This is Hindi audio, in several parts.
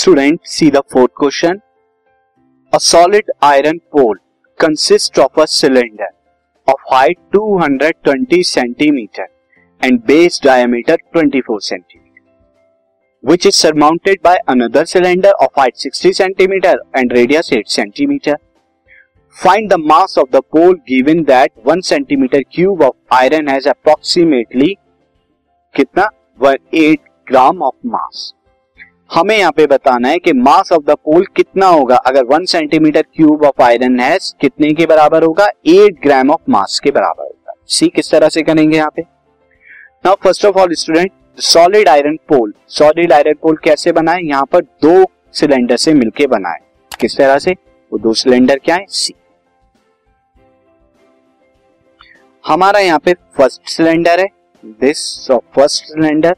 Student, see the fourth question. A solid iron pole consists of a cylinder of height 220 centimeter and base diameter 24 centimeter, which is surmounted by another cylinder of height 60 centimeter and radius 8 centimeter. Find the mass of the pole given that 1 centimeter cube of iron has approximately कितना 8 ग्राम ऑफ मास हमें यहाँ पे बताना है कि मास ऑफ़ द पोल कितना होगा? अगर one centimetre cube of iron है, कितने के बराबर होगा? एट ग्राम ऑफ़ मास के बराबर होगा। सी किस तरह से करेंगे यहाँ पे? Now first of all student solid iron pole solid iron pole कैसे बनाए? यहाँ पर दो सिलेंडर से मिलके बनाए। किस तरह से? वो दो सिलेंडर क्या है? सी हमारा यहाँ पे फ़र्स्ट सिलेंडर है। दिस फ़र्स्ट सिलेंडर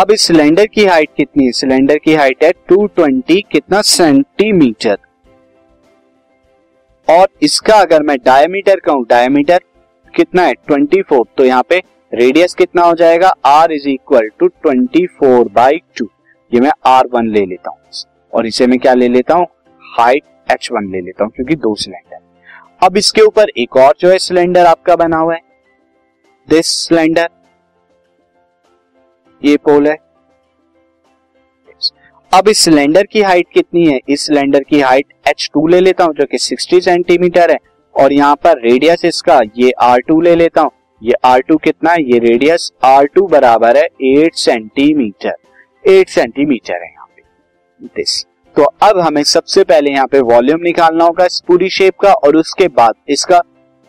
अब इस सिलेंडर की हाइट कितनी है? सिलेंडर की हाइट है 220 कितना सेंटीमीटर? और इसका अगर मैं डायमीटर कहूँ, डायमीटर कितना है? 24 तो यहाँ पे रेडियस कितना हो जाएगा? R is equal to twenty four by two ये मैं आर वन ले लेता हूँ। और इसे मैं क्या ले लेता हूँ? हाइट एच वन ले लेता हूँ, क्योंकि दो सिलेंडर अब इसके ऊपर एक और जो है सिलेंडर आपका बना हुआ है। दिस सिलेंडर ये पोल है। अब इस सिलेंडर की हाइट कितनी है? इस सिलेंडर की हाइट H2 ले लेता हूँ, जो कि 60 सेंटीमीटर है। और यहाँ पर रेडियस इसका, ये R2 ले लेता हूँ। ये R2 कितना है? ये रेडियस R2 बराबर है 8 सेंटीमीटर। 8 सेंटीमीटर है यहाँ पे। दिस तो अब हमें सबसे पहले यहाँ पे वॉल्यूम निकालना होगा इस पूरी शेप का, और उसके बाद इसका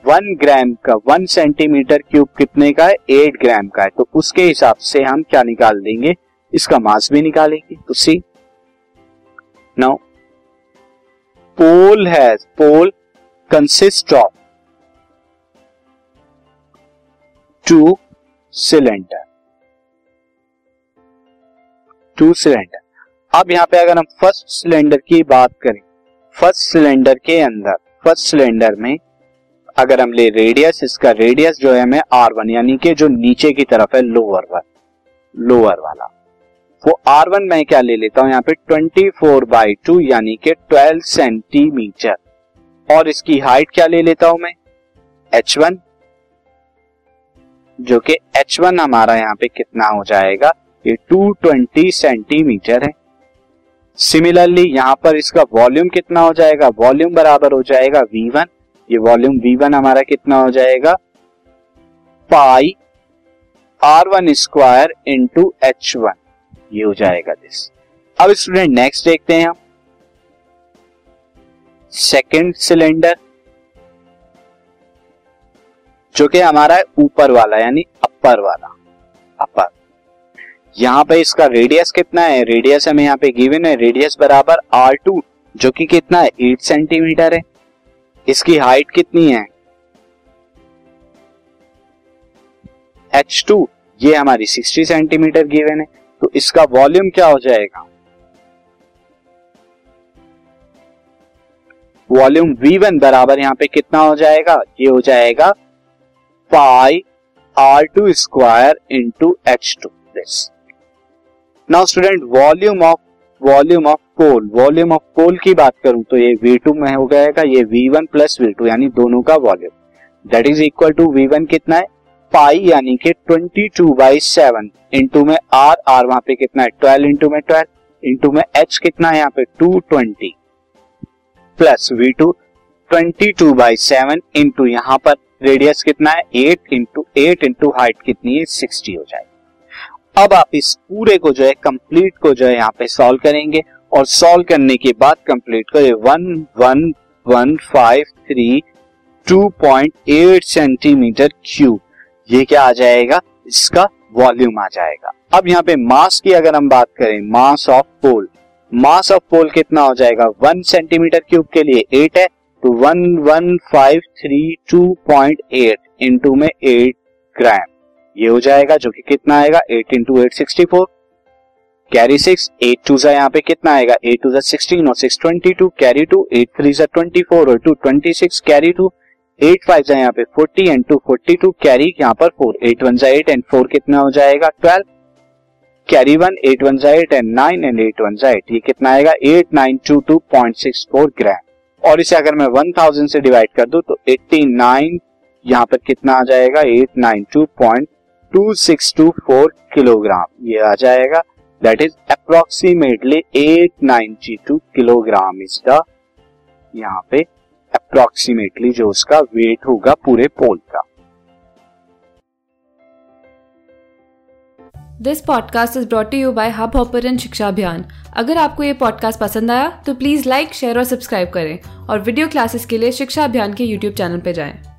वन ग्राम का, वन सेंटीमीटर क्यूब कितने का है? एट ग्राम का है। तो उसके हिसाब से हम क्या निकाल देंगे? इसका मास भी निकालेंगे। तो see, now, pole has, pole consist of two cylinder. Two cylinder. अब यहाँ पे अगर हम फ़र्स्ट सिलेंडर की बात करें, फ़र्स्ट सिलेंडर के अंदर, फ़र्स्ट सिलेंडर में अगर हम ले रेडियस इसका रेडियस जो है हमें आर वन यानी कि जो नीचे की तरफ़ है लोअर वन लोअर वाला। वो आर वन मैं क्या ले लेता हूँ? यहाँ पे ट्वेंटी फोर बाई टू यानी कि ट्वेल्व सेंटीमीटर और इसकी हाइट क्या ले लेता हूँ मैं? एच वन जो कि एच वन हमारा यहाँ पे कितना हो जाएगा? ये टू ट्वेंटी सेंटीमीटर है। सिमिलरली यहाँ पर इसका वॉल्यूम कितना हो जाएगा? वॉल्यूम बराबर हो जाएगा वी वन ये वॉल्यूम वी वन हमारा कितना हो जाएगा? Pi R one square into H one ये हो जाएगा दिस अब स्टूडेंट नेक्स्ट देखते हैं हम. सेकेंड सिलेंडर जो कि हमारा है ऊपर वाला, यानी अपर वाला. अपर यहाँ पे इसका रेडियस कितना है? रेडियस हमें यहाँ पे गिवन है. रेडियस बराबर आर टू जो कि कितना है? एट सेंटीमीटर है. इसकी हाइट कितनी है? एच टू ये हमारी 60 सेंटीमीटर गिवन है तो इसका वॉल्यूम क्या हो जाएगा? वॉल्यूम V1 बराबर यहाँ पे कितना हो जाएगा? ये हो जाएगा pi R two square into H two this now student volume of volume of pole volume of pole की बात करूँ तो ये V2 में हो जाएगा, ये V1 प्लस वी यानी दोनों का volume that is equal to V1 कितना है? पाई यानी कि 22 टू बाई सेवन इंटू में आर आर वहाँ पे कितना है? 12 इंटू में 12 इंटू में एच कितना है यहाँ पे? 220 plus V two twenty two by seven into यहाँ पर रेडियस कितना है? 8 इंटू एट इंटू हाइट कितनी है? 60 हो जाएगी. अब आप इस पूरे को जो है कंप्लीट को जो है यहाँ पे सॉल्व करेंगे और सॉल्व करने के बाद कंप्लीट को ये one one one five three two point eight centimetre cube ये क्या आ जाएगा? इसका वॉल्यूम आ जाएगा। अब यहाँ पे मास की अगर हम बात करें मास ऑफ़ पोल मास ऑफ़ पोल कितना हो जाएगा? वन सेंटीमीटर क्यूब के लिए एट है। तो one one five three two point eight into में एट ग्राम ये हो जाएगा जो कि कितना आएगा? Eight into eight sixty four carry six eight two जा यहाँ पे कितना आएगा? एट टू जा सिक्सटीन और six twenty two carry two eight three जा ट्वेंटी फोर और two twenty six carry two eight five जाए यहाँ पे forty and two forty two carry यहाँ पर फोर एट वन जा एट एंड फोर कितना हो जाएगा? Twelve carry one eight one जा eight and nine and eight one जा एट ये कितना आएगा? Eight nine two two point six four gram और इसे अगर मैं वन थाउज़ेंड से डिवाइड कर दू तो एट्टी नाइन यहाँ पर कितना आ जाएगा? Eight nine two point two six two four kilogram ये आ जाएगा। That is approximately eight ninety two kilogram is the यहाँ पे अप्रोक्सीमेटली जो उसका वेट होगा पूरे पोल का this podcast is brought you by hub hopper Shiksha Abhiyan अगर आपको ये पॉडकास्ट पसंद आया तो प्लीज़ लाइक शेयर और सब्सक्राइब करें और वीडियो क्लासेस के लिए शिक्षा अभियान के यूट्यूब चैनल पर जाएँ।